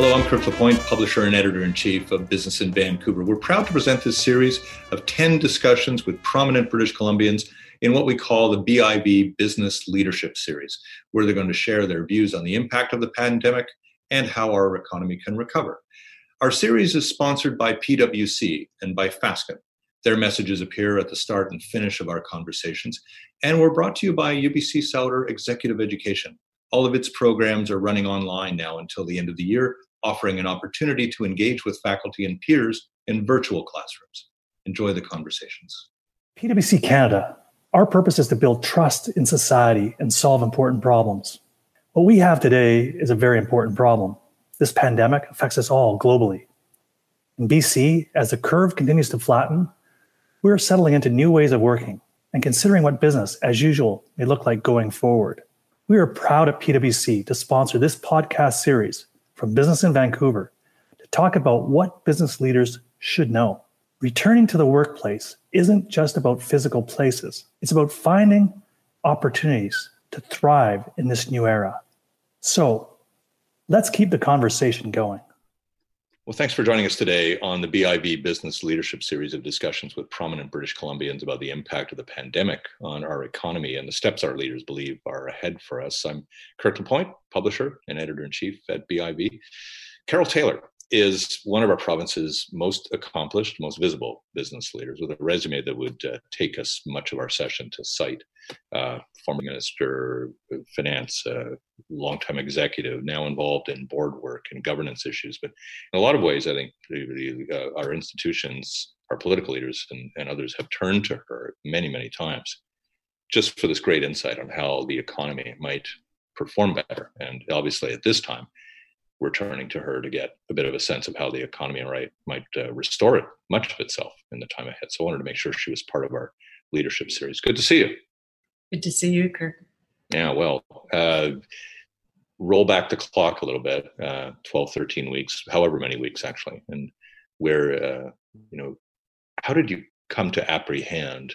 Hello, I'm Kirk LaPointe, publisher and editor in chief of Business in Vancouver. We're proud to present this series of 10 discussions with prominent British Columbians in what we call the BIV Business Leadership Series, where they're going to share their views on the impact of the pandemic and how our economy can recover. Our series is sponsored by PwC and by Fasken. Their messages appear at the start and finish of our conversations, and we're brought to you by UBC Sauder Executive Education. All of its programs are running online now until the end of the year, offering an opportunity to engage with faculty and peers in virtual classrooms. Enjoy the conversations. PwC Canada, our purpose is to build trust in society and solve important problems. What we have today is a very important problem. This pandemic affects us all globally. In BC, as the curve continues to flatten, we're settling into new ways of working and considering what business as usual may look like going forward. We are proud at PwC to sponsor this podcast series from Business in Vancouver to talk about what business leaders should know. Returning to the workplace isn't just about physical places, it's about finding opportunities to thrive in this new era. So let's keep the conversation going. Well, thanks for joining us today on the BIV Business Leadership Series of discussions with prominent British Columbians about the impact of the pandemic on our economy and the steps our leaders believe are ahead for us. I'm Kirk LaPointe, publisher and editor in chief at BIV. Carol Taylor is one of our province's most accomplished, most visible business leaders with a resume that would uh, take us much of our session to cite. Uh, former minister finance, uh, longtime executive, now involved in board work and governance issues. But in a lot of ways, I think uh, our institutions, our political leaders, and, and others have turned to her many, many times just for this great insight on how the economy might perform better. And obviously, at this time, we're turning to her to get a bit of a sense of how the economy right might uh, restore it, much of itself in the time ahead. So I wanted to make sure she was part of our leadership series. Good to see you. Good to see you, Kirk. Yeah, well, uh, roll back the clock a little bit, uh, 12, 13 weeks, however many weeks actually, and where, uh, you know, how did you come to apprehend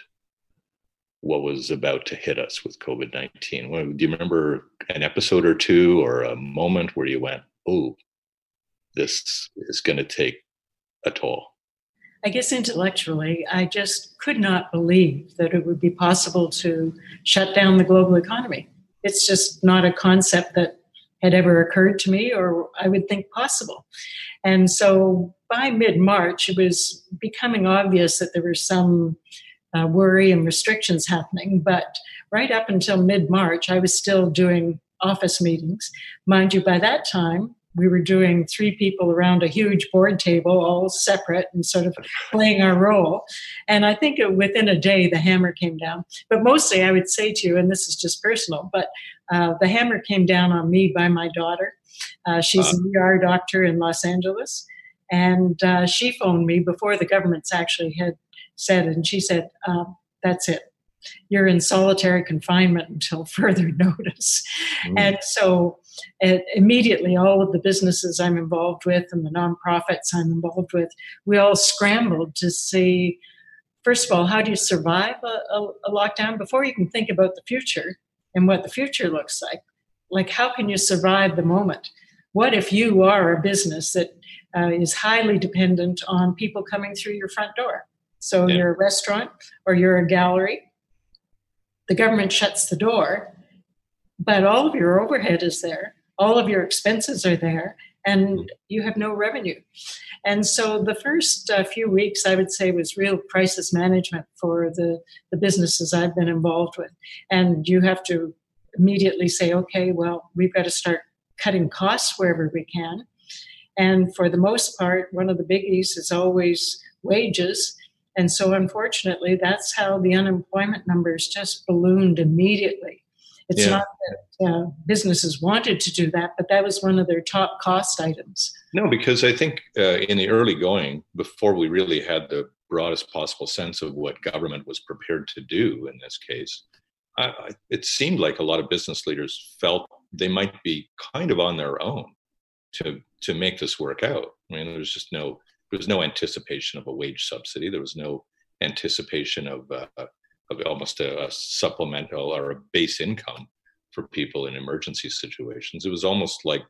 what was about to hit us with COVID 19? Do you remember an episode or two or a moment where you went, oh, this is going to take a toll? I guess intellectually, I just could not believe that it would be possible to shut down the global economy. It's just not a concept that had ever occurred to me or I would think possible. And so by mid March, it was becoming obvious that there were some uh, worry and restrictions happening. But right up until mid March, I was still doing office meetings. Mind you, by that time, we were doing three people around a huge board table, all separate and sort of playing our role. And I think within a day, the hammer came down. But mostly, I would say to you, and this is just personal, but uh, the hammer came down on me by my daughter. Uh, she's uh, an ER doctor in Los Angeles. And uh, she phoned me before the governments actually had said, and she said, um, That's it you're in solitary confinement until further notice. Mm. And so it, immediately, all of the businesses I'm involved with and the nonprofits I'm involved with, we all scrambled to see, first of all, how do you survive a, a, a lockdown before you can think about the future and what the future looks like? Like, how can you survive the moment? What if you are a business that uh, is highly dependent on people coming through your front door? So yeah. you're a restaurant or you're a gallery the government shuts the door, but all of your overhead is there, all of your expenses are there, and you have no revenue. And so the first uh, few weeks, I would say, was real crisis management for the, the businesses I've been involved with. And you have to immediately say, okay, well, we've got to start cutting costs wherever we can. And for the most part, one of the biggies is always wages. And so, unfortunately, that's how the unemployment numbers just ballooned immediately. It's yeah. not that uh, businesses wanted to do that, but that was one of their top cost items. No, because I think uh, in the early going, before we really had the broadest possible sense of what government was prepared to do in this case, I, I, it seemed like a lot of business leaders felt they might be kind of on their own to to make this work out. I mean, there's just no there was no anticipation of a wage subsidy. There was no anticipation of, uh, of almost a, a, supplemental or a base income for people in emergency situations. It was almost like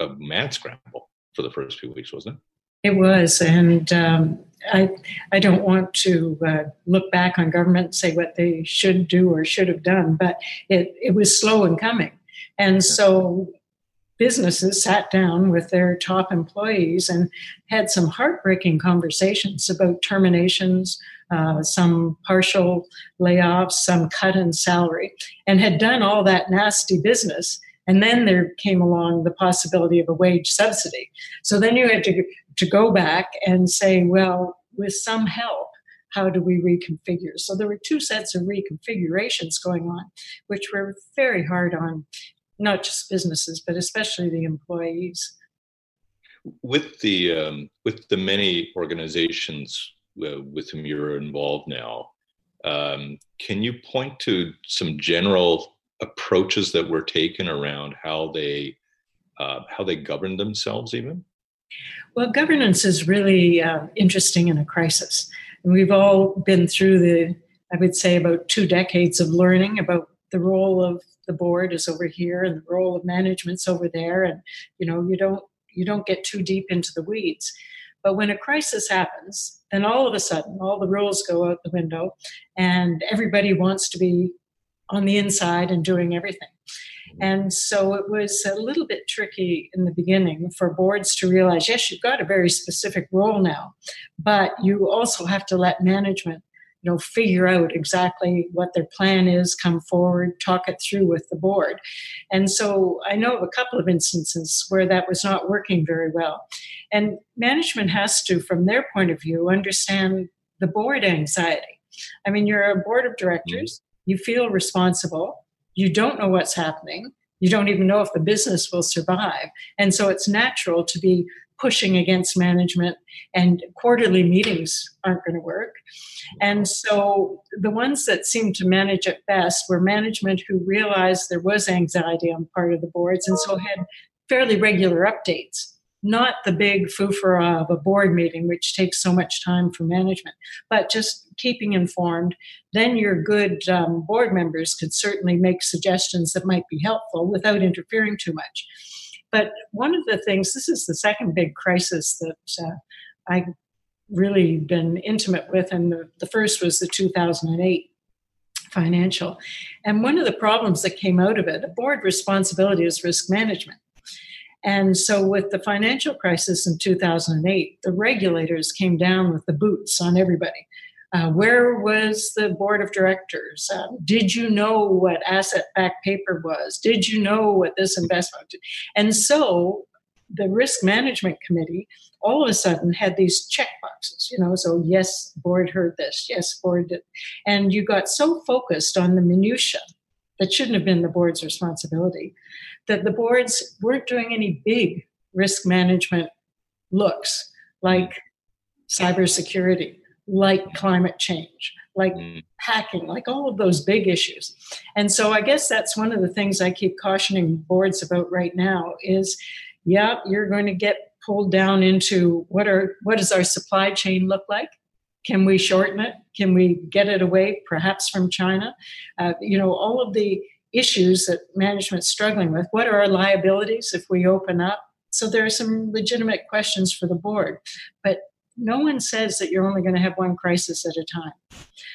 a mad scramble for the first few weeks, wasn't it? It was, and um, I I don't want to uh, look back on government and say what they should do or should have done, but it it was slow in coming, and so businesses sat down with their top employees and had some heartbreaking conversations about terminations, uh, some partial layoffs, some cut in salary, and had done all that nasty business. And then there came along the possibility of a wage subsidy. So then you had to, to go back and say, well, with some help, how do we reconfigure? So there were two sets of reconfigurations going on, which were very hard on not just businesses, but especially the employees. With the um, with the many organizations uh, with whom you're involved now, um, can you point to some general approaches that were taken around how they uh, how they govern themselves, even? Well, governance is really uh, interesting in a crisis. And we've all been through the, I would say, about two decades of learning about the role of the board is over here and the role of management's over there. And you know you don't you don't get too deep into the weeds. But when a crisis happens then all of a sudden all the rules go out the window and everybody wants to be on the inside and doing everything. And so it was a little bit tricky in the beginning for boards to realize yes, you've got a very specific role now, but you also have to let management you know figure out exactly what their plan is come forward talk it through with the board. And so i know of a couple of instances where that was not working very well. And management has to from their point of view understand the board anxiety. I mean you're a board of directors you feel responsible you don't know what's happening you don't even know if the business will survive. And so it's natural to be pushing against management and quarterly meetings aren't going to work and so the ones that seemed to manage it best were management who realized there was anxiety on part of the boards and so had fairly regular updates not the big foofara of a board meeting, which takes so much time for management, but just keeping informed. Then your good um, board members could certainly make suggestions that might be helpful without interfering too much. But one of the things, this is the second big crisis that uh, I really been intimate with, and the, the first was the 2008 financial. And one of the problems that came out of it, a board responsibility is risk management. And so, with the financial crisis in 2008, the regulators came down with the boots on everybody. Uh, where was the board of directors? Uh, did you know what asset backed paper was? Did you know what this investment? And so the risk management committee all of a sudden had these check boxes, you know, so yes, board heard this, yes, board did. And you got so focused on the minutia that shouldn't have been the board's responsibility that the boards weren't doing any big risk management looks like cybersecurity like climate change, like mm. hacking, like all of those big issues. And so I guess that's one of the things I keep cautioning boards about right now is yeah, you're going to get pulled down into what are what does our supply chain look like? Can we shorten it? Can we get it away perhaps from China? Uh, you know, all of the issues that management's struggling with. What are our liabilities if we open up? So there are some legitimate questions for the board. But no one says that you're only going to have one crisis at a time.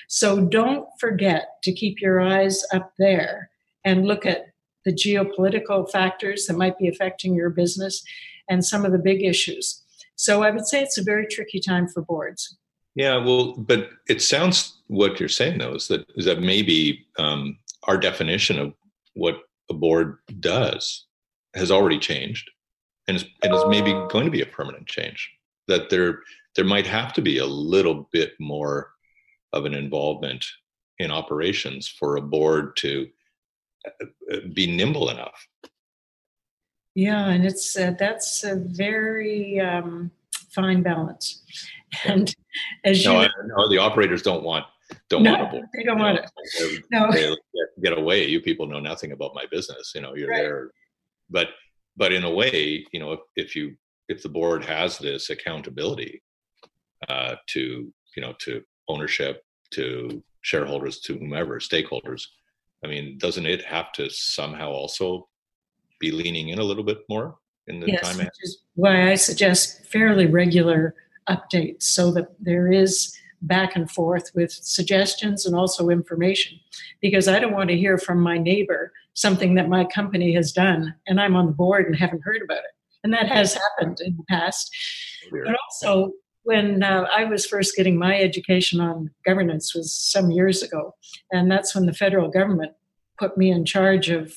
So don't forget to keep your eyes up there and look at the geopolitical factors that might be affecting your business and some of the big issues. So I would say it's a very tricky time for boards. Yeah, well, but it sounds what you're saying though is that is that maybe um, our definition of what a board does has already changed, and is, and is maybe going to be a permanent change. That there there might have to be a little bit more of an involvement in operations for a board to uh, be nimble enough. Yeah, and it's uh, that's a very um, fine balance. And as no, you know, the operators don't want don't no, want a board. They don't you want know, it. No. They get away. You people know nothing about my business. You know, you're right. there, but but in a way, you know, if, if you if the board has this accountability uh, to you know to ownership to shareholders to whomever stakeholders i mean doesn't it have to somehow also be leaning in a little bit more in the yes, time? Which is why I suggest fairly regular updates so that there is back and forth with suggestions and also information because I don't want to hear from my neighbor something that my company has done and I'm on the board and haven't heard about it. And that has happened in the past. But also, when uh, I was first getting my education on governance was some years ago, and that's when the federal government put me in charge of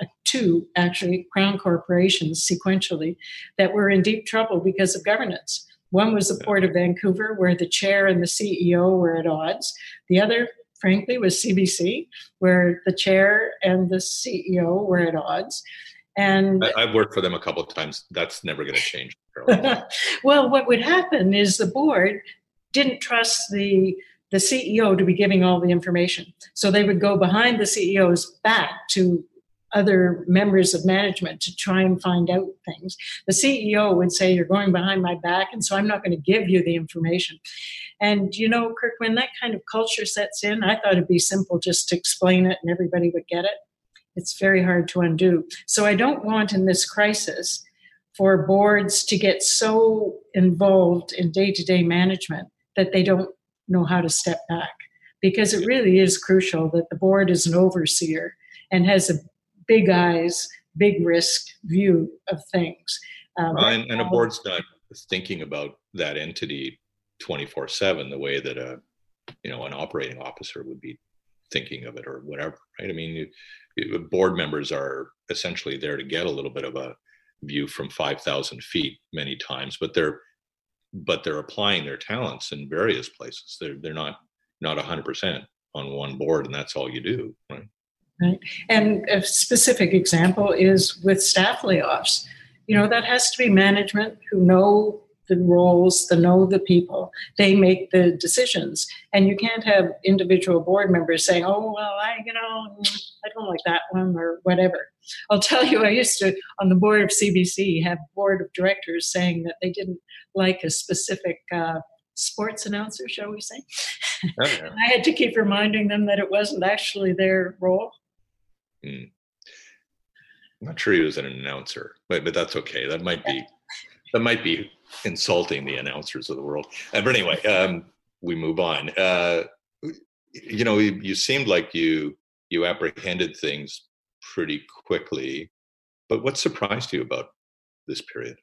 uh, two actually crown corporations sequentially that were in deep trouble because of governance. One was the Port of Vancouver, where the chair and the CEO were at odds. The other, frankly, was CBC, where the chair and the CEO were at odds. And I, have worked for them a couple of times. That's never going to change. well, what would happen is the board didn't trust the the CEO to be giving all the information. So they would go behind the CEO's back to other members of management to try and find out things. The CEO would say, You're going behind my back, and so I'm not going to give you the information. And you know, Kirk, when that kind of culture sets in, I thought it'd be simple just to explain it and everybody would get it. It's very hard to undo. So I don't want in this crisis for boards to get so involved in day to day management that they don't know how to step back. Because it really is crucial that the board is an overseer and has a big eyes, big risk view of things. Um, and, and a board's not thinking about that entity 24 7 the way that a you know an operating officer would be thinking of it or whatever right i mean you, you, board members are essentially there to get a little bit of a view from 5000 feet many times but they're but they're applying their talents in various places they're they're not not 100% on one board and that's all you do right Right. And a specific example is with staff layoffs. You know, that has to be management who know the roles, the know the people. They make the decisions. And you can't have individual board members saying, oh, well, I, you know, I don't like that one or whatever. I'll tell you, I used to, on the board of CBC, have board of directors saying that they didn't like a specific uh, sports announcer, shall we say. Oh, yeah. I had to keep reminding them that it wasn't actually their role. Mm. I'm not sure he was an announcer, but but that's okay. That might be that might be insulting the announcers of the world. Uh, but anyway, um, we move on. Uh, you know, you, you seemed like you you apprehended things pretty quickly, but what surprised you about this period?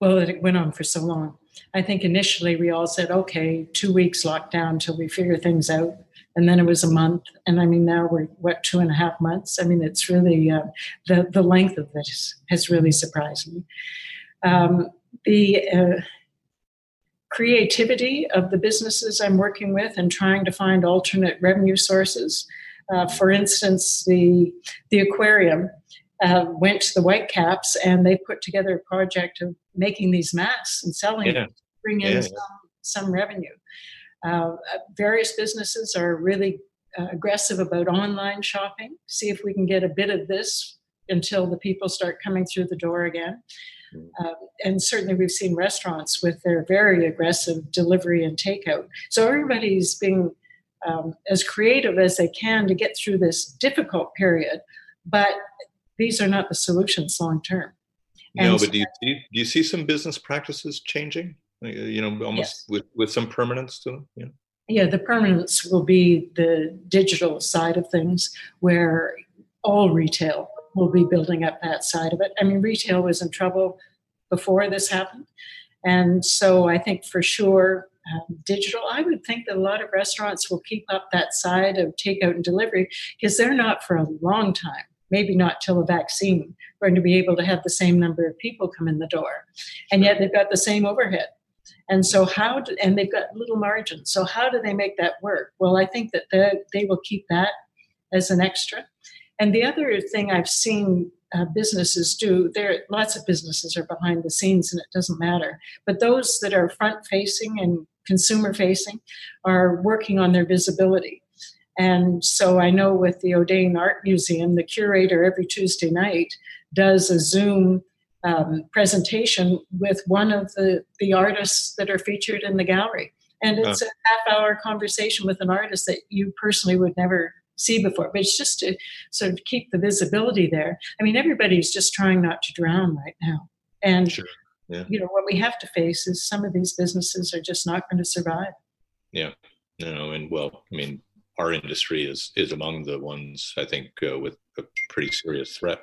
Well, that it went on for so long. I think initially we all said, okay, two weeks lockdown until we figure things out. And then it was a month. And i mean now we're what two and a half months? I mean it's really uh, the the length of this has really surprised me. Um, the uh, creativity of the businesses i'm working with and trying to find alternate revenue sources uh, for instance the the aquarium uh, went to the whitecaps and they put together a project of making these masks and selling yeah. them bring in yeah. some, some revenue uh, various businesses are really uh, aggressive about online shopping. See if we can get a bit of this until the people start coming through the door again. Uh, and certainly, we've seen restaurants with their very aggressive delivery and takeout. So, everybody's being um, as creative as they can to get through this difficult period. But these are not the solutions long term. No, but do you, do you see some business practices changing? Uh, you know, almost yes. with, with some permanence to them? Yeah. Yeah, the permanence will be the digital side of things where all retail will be building up that side of it. I mean, retail was in trouble before this happened. And so I think for sure, um, digital, I would think that a lot of restaurants will keep up that side of takeout and delivery because they're not for a long time, maybe not till a vaccine, going to be able to have the same number of people come in the door. And yet they've got the same overhead. And so, how do, and they've got little margins. So, how do they make that work? Well, I think that they, they will keep that as an extra. And the other thing I've seen uh, businesses do, there lots of businesses are behind the scenes, and it doesn't matter. But those that are front facing and consumer facing are working on their visibility. And so I know with the Audain Art Museum, the curator every Tuesday night does a Zoom um, presentation with one of the, the artists that are featured in the gallery. And it's a half hour conversation with an artist that you personally would never see before. But it's just to sort of keep the visibility there. I mean, everybody's just trying not to drown right now. And sure. yeah. you know what we have to face is some of these businesses are just not going to survive. Yeah, no, and well, I mean, our industry is is among the ones I think uh, with a pretty serious threat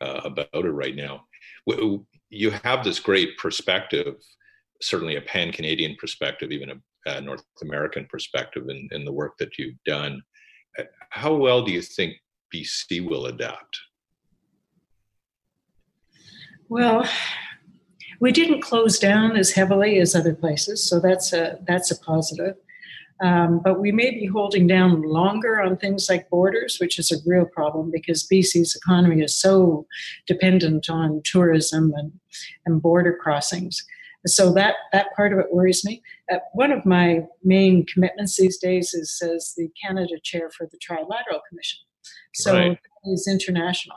uh, about it right now. You have this great perspective, certainly a pan Canadian perspective, even a, a, North American perspective in, in the work that you've done. How well do you think BC will adapt? Well, we didn't close down as heavily as other places, so that's a that's a positive. Um, but we may be holding down longer on things like borders, which is a real problem because BC's economy is so dependent on tourism and, and border crossings. So that, that part of it worries me. Uh, one of my main commitments these days is as the Canada chair for the Trilateral Commission. So right. is international.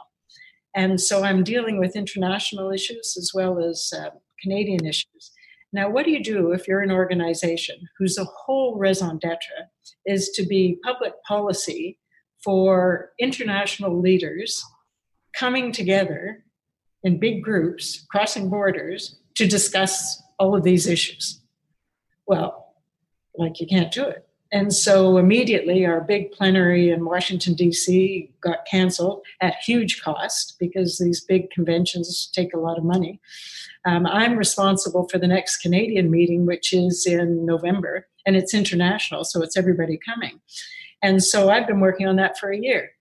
And so I'm dealing with international issues as well as uh, Canadian issues. Now, what do you do if you're an organization whose whole raison d'etre is to be public policy for international leaders coming together in big groups, crossing borders, to discuss all of these issues? Well, like you can't do it. And so immediately our big plenary in Washington, D.C. got canceled at huge cost because these big conventions take a lot of money. Um, I'm responsible for the next Canadian meeting, which is in November, and it's international, so it's everybody coming. And so I've been working on that for a year.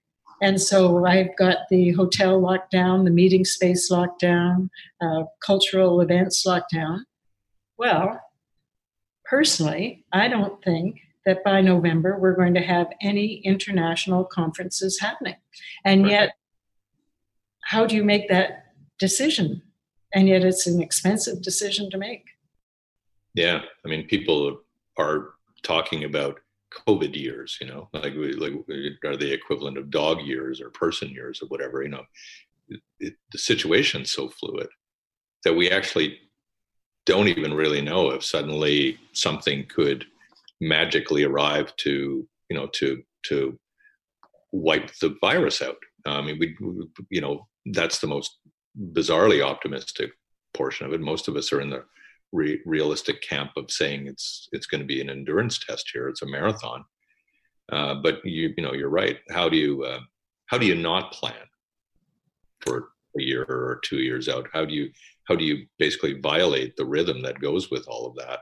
And so I've got the hotel locked down, the meeting space locked down, uh, cultural events locked down. Well, personally, I don't think that by November we're going to have any international conferences happening. And yet, how do you make that decision? and yet it's an expensive decision to make. Yeah, I mean, people are talking about COVID years, you know, like like are they equivalent of dog years or person years or whatever, you know. It, it, the situation's so fluid that we actually don't even really know if suddenly something could magically arrive to, you know, to to wipe the virus out. Uh, I mean, we, you know, that's the most bizarrely optimistic portion of it. Most of us are in the re- realistic camp of saying it's it's going to be an endurance test here. It's a marathon. Uh, but you you know you're right. How do you uh, how do you not plan for a year or two years out? How do you how do you basically violate the rhythm that goes with all of that?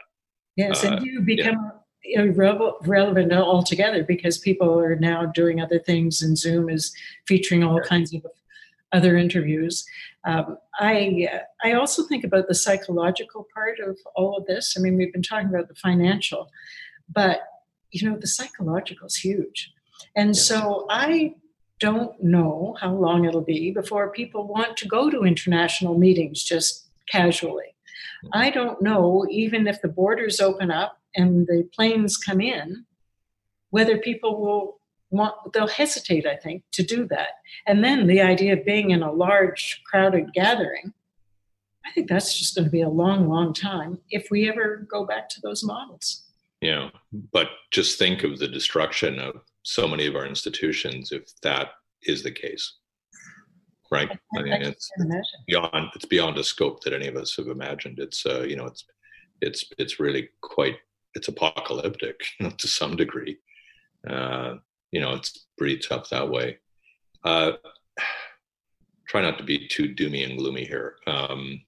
Yes, uh, and you become yeah. irrelevant altogether because people are now doing other things, and Zoom is featuring all kinds of other interviews. Um, I uh, I also think about the psychological part of all of this. I mean, we've been talking about the financial, but you know, the psychological is huge, and so I don't know how long it'll be before people want to go to international meetings just casually. Mm-hmm. I don't know, even if the borders open up and the planes come in, whether people will want they'll hesitate i think to do that. And then the idea of being in a large crowded gathering i think that's just going to be a long long time if we ever go back to those models. Yeah but just think of the destruction of so many of our institutions if that is the case right? I, I mean it's beyond it's beyond a scope that any of us have imagined. It's uh, you know it's it's it's really quite it's apocalyptic you know, to some degree. Uh, you know, it's pretty tough that way. Uh, try not to be too doomy and gloomy here. Um,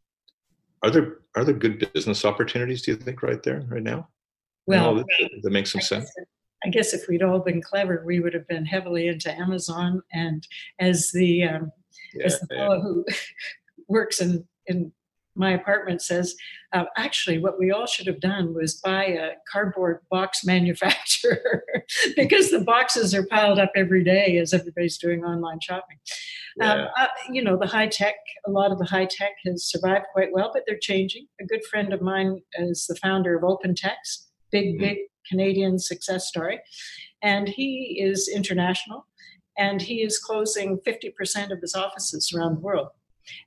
are there are there good business opportunities? Do you think right there, right now? Well, that, that makes some I sense. Guess, I guess if we'd all been clever, we would have been heavily into Amazon. And as the um, yeah, as the fellow yeah. who works in in my apartment says, uh, actually, what we all should have done was buy a cardboard box manufacturer because the boxes are piled up every day as everybody's doing online shopping. Yeah. Um, uh, you know, the high tech, a lot of the high tech has survived quite well, but they're changing. A good friend of mine is the founder of OpenText, big, mm-hmm. big Canadian success story. And he is international and he is closing 50% of his offices around the world.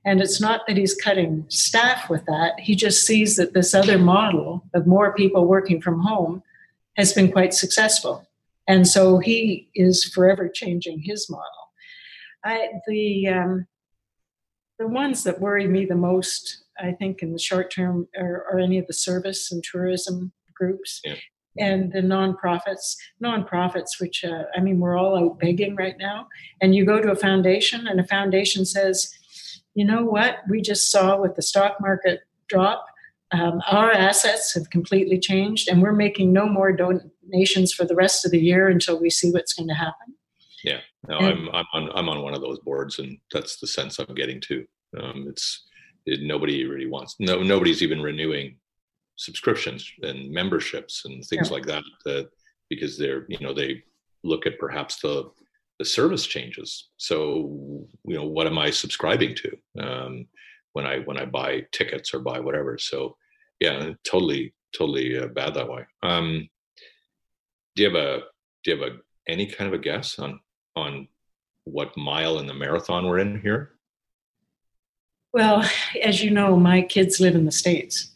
And it's not that he's cutting staff with that. He just sees that this other model of more people working from home has been quite successful. And so he is forever changing his model. I, the um, the ones that worry me the most, I think, in the short term, are, are any of the service and tourism groups. Yeah. And the nonprofits, nonprofits, which uh, I mean, we're all out begging right now. And you go to a foundation, and a foundation says, "You know what? We just saw with the stock market drop, um, our assets have completely changed, and we're making no more donations for the rest of the year until we see what's going to happen." Yeah, no, I'm I'm on I'm on one of those boards, and that's the sense I'm getting to. Um, it's it, nobody really wants no nobody's even renewing subscriptions and memberships and things yeah. like that that because they're you know they look at perhaps the the service changes. So you know what am I subscribing to um, when I when I buy tickets or buy whatever? So yeah, totally totally uh, bad that way. Um, do you have a do you have a any kind of a guess on on what mile in the marathon we're in here? Well, as you know, my kids live in the States.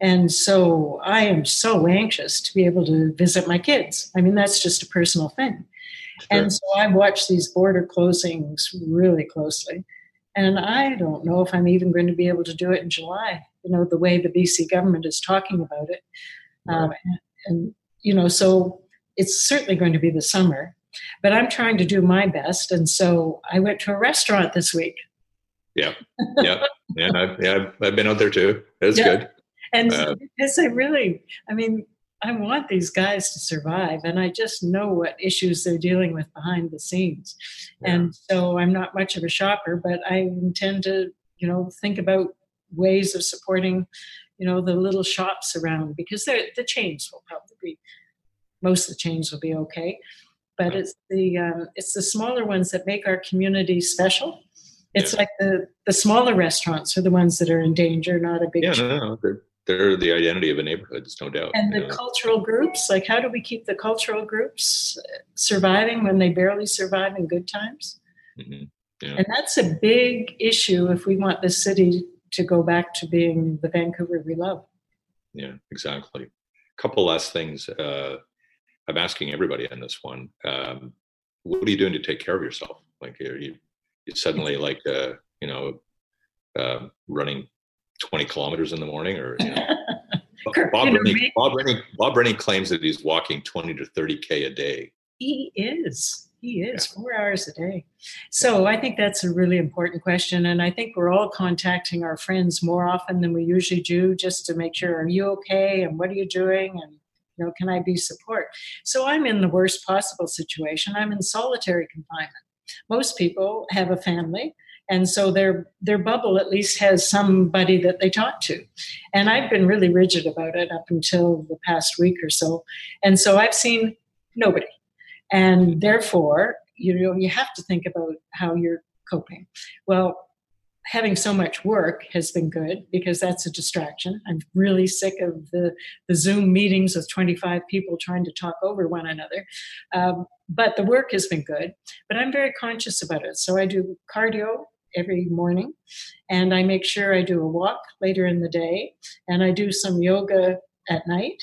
And so I am so anxious to be able to visit my kids. I mean, that's just a personal thing. And so I've watched these border closings really closely. And I don't know if I'm even going to be able to do it in July, you know, the way the BC government is talking about it. Um, and, and, you know, so it's certainly going to be the summer. But I'm trying to do my best. And so I went to a restaurant this week. Yeah. Yeah. yeah. I've, yeah. I've been out there too. It's yeah. good. And uh, because I really, I mean, I want these guys to survive, and I just know what issues they're dealing with behind the scenes. Yeah. And so I'm not much of a shopper, but I intend to, you know, think about ways of supporting, you know, the little shops around because the chains will probably be, most of the chains will be okay but it's the um, it's the smaller ones that make our community special. It's yeah. like the the smaller restaurants are the ones that are in danger, not a big. Yeah, no, no, they're, they're the identity of a neighborhood. There's no doubt. And the know. cultural groups, like how do we keep the cultural groups surviving when they barely survive in good times? Mm-hmm. Yeah. And that's a big issue if we want the city to go back to being the Vancouver we love. Yeah, exactly. A couple last things. Uh, I'm asking everybody on this one. Um, what are you doing to take care of yourself? Like, are you, you suddenly like, uh, you know, uh, running 20 kilometers in the morning or, you know, Bob, Rennie, Bob, Rennie, Bob Rennie claims that he's walking 20 to 30K a day. He is. He is yeah. four hours a day. So I think that's a really important question. And I think we're all contacting our friends more often than we usually do just to make sure, are you okay? And what are you doing? And you know, can I be support? So I'm in the worst possible situation. I'm in solitary confinement. Most people have a family and so their their bubble at least has somebody that they talk to and i've been really rigid about it up until the past week or so and so i've seen nobody and therefore you know you have to think about how you're coping well having so much work has been good because that's a distraction. I'm really sick of the, the Zoom meetings with 25 people trying to talk over one another. Um, but the work has been good. But I'm very conscious about it. So I do cardio every morning and I make sure I do a walk later in the day and I do some yoga at night.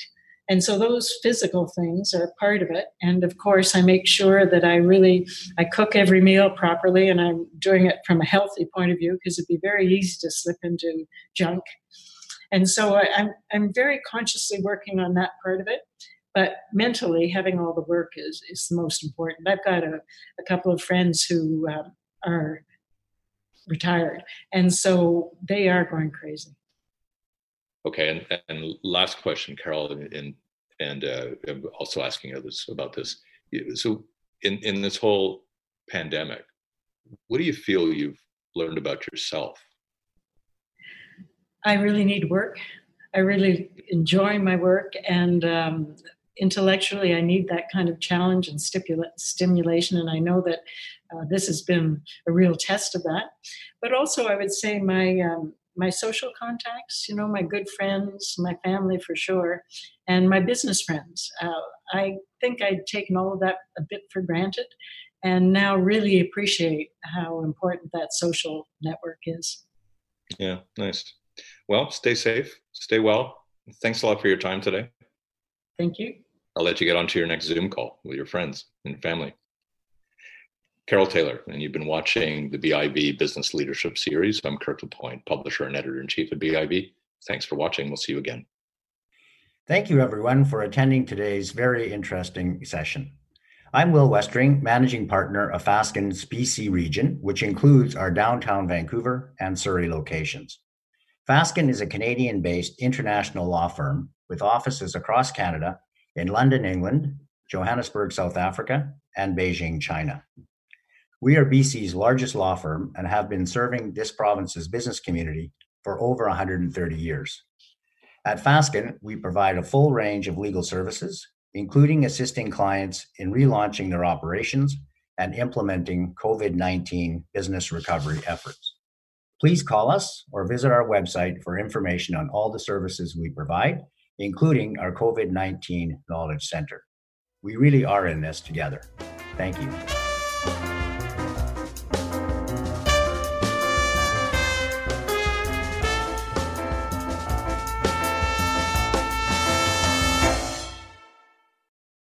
And so those physical things are part of it. And of course i make sure that i really i cook every meal properly and i'm doing it from a healthy point of view because it'd be very easy to slip into junk. And so I, am I'm, I'm very consciously working on that part of it but mentally having all the work is is the most important. I've got a, a couple of friends who um, are retired and so they are going crazy Okay, and, and last question, Carol, and and uh, also asking others about this. So, in in this whole pandemic, what do you feel you've learned about yourself? I really need work. I really enjoy my work, and um, intellectually, I need that kind of challenge and stipula- stimulation. And I know that uh, this has been a real test of that. But also, I would say my um, my social contacts, you know, my good friends, my family for sure, and my business friends. Uh, I think I'd taken all of that a bit for granted and now really appreciate how important that social network is. Yeah, nice. Well, stay safe, stay well. Thanks a lot for your time today. Thank you. I'll let you get on to your next Zoom call with your friends and family. Carol Taylor, and you've been watching the BIV Business Leadership Series. I'm Kirk LaPointe, publisher and editor in chief at BIV. Thanks for watching. We'll see you again. Thank you, everyone, for attending today's very interesting session. I'm Will Westeringh, managing partner of Fasken's BC region, which includes our downtown Vancouver and Surrey locations. Fasken is a Canadian based international law firm with offices across Canada in London, England, Johannesburg, South Africa, and Beijing, China. We are BC's largest law firm and have been serving this province's business community for over 130 years. At Fasken, we provide a full range of legal services, including assisting clients in relaunching their operations and implementing COVID 19 business recovery efforts. Please call us or visit our website for information on all the services we provide, including our COVID 19 Knowledge Center. We really are in this together. Thank you.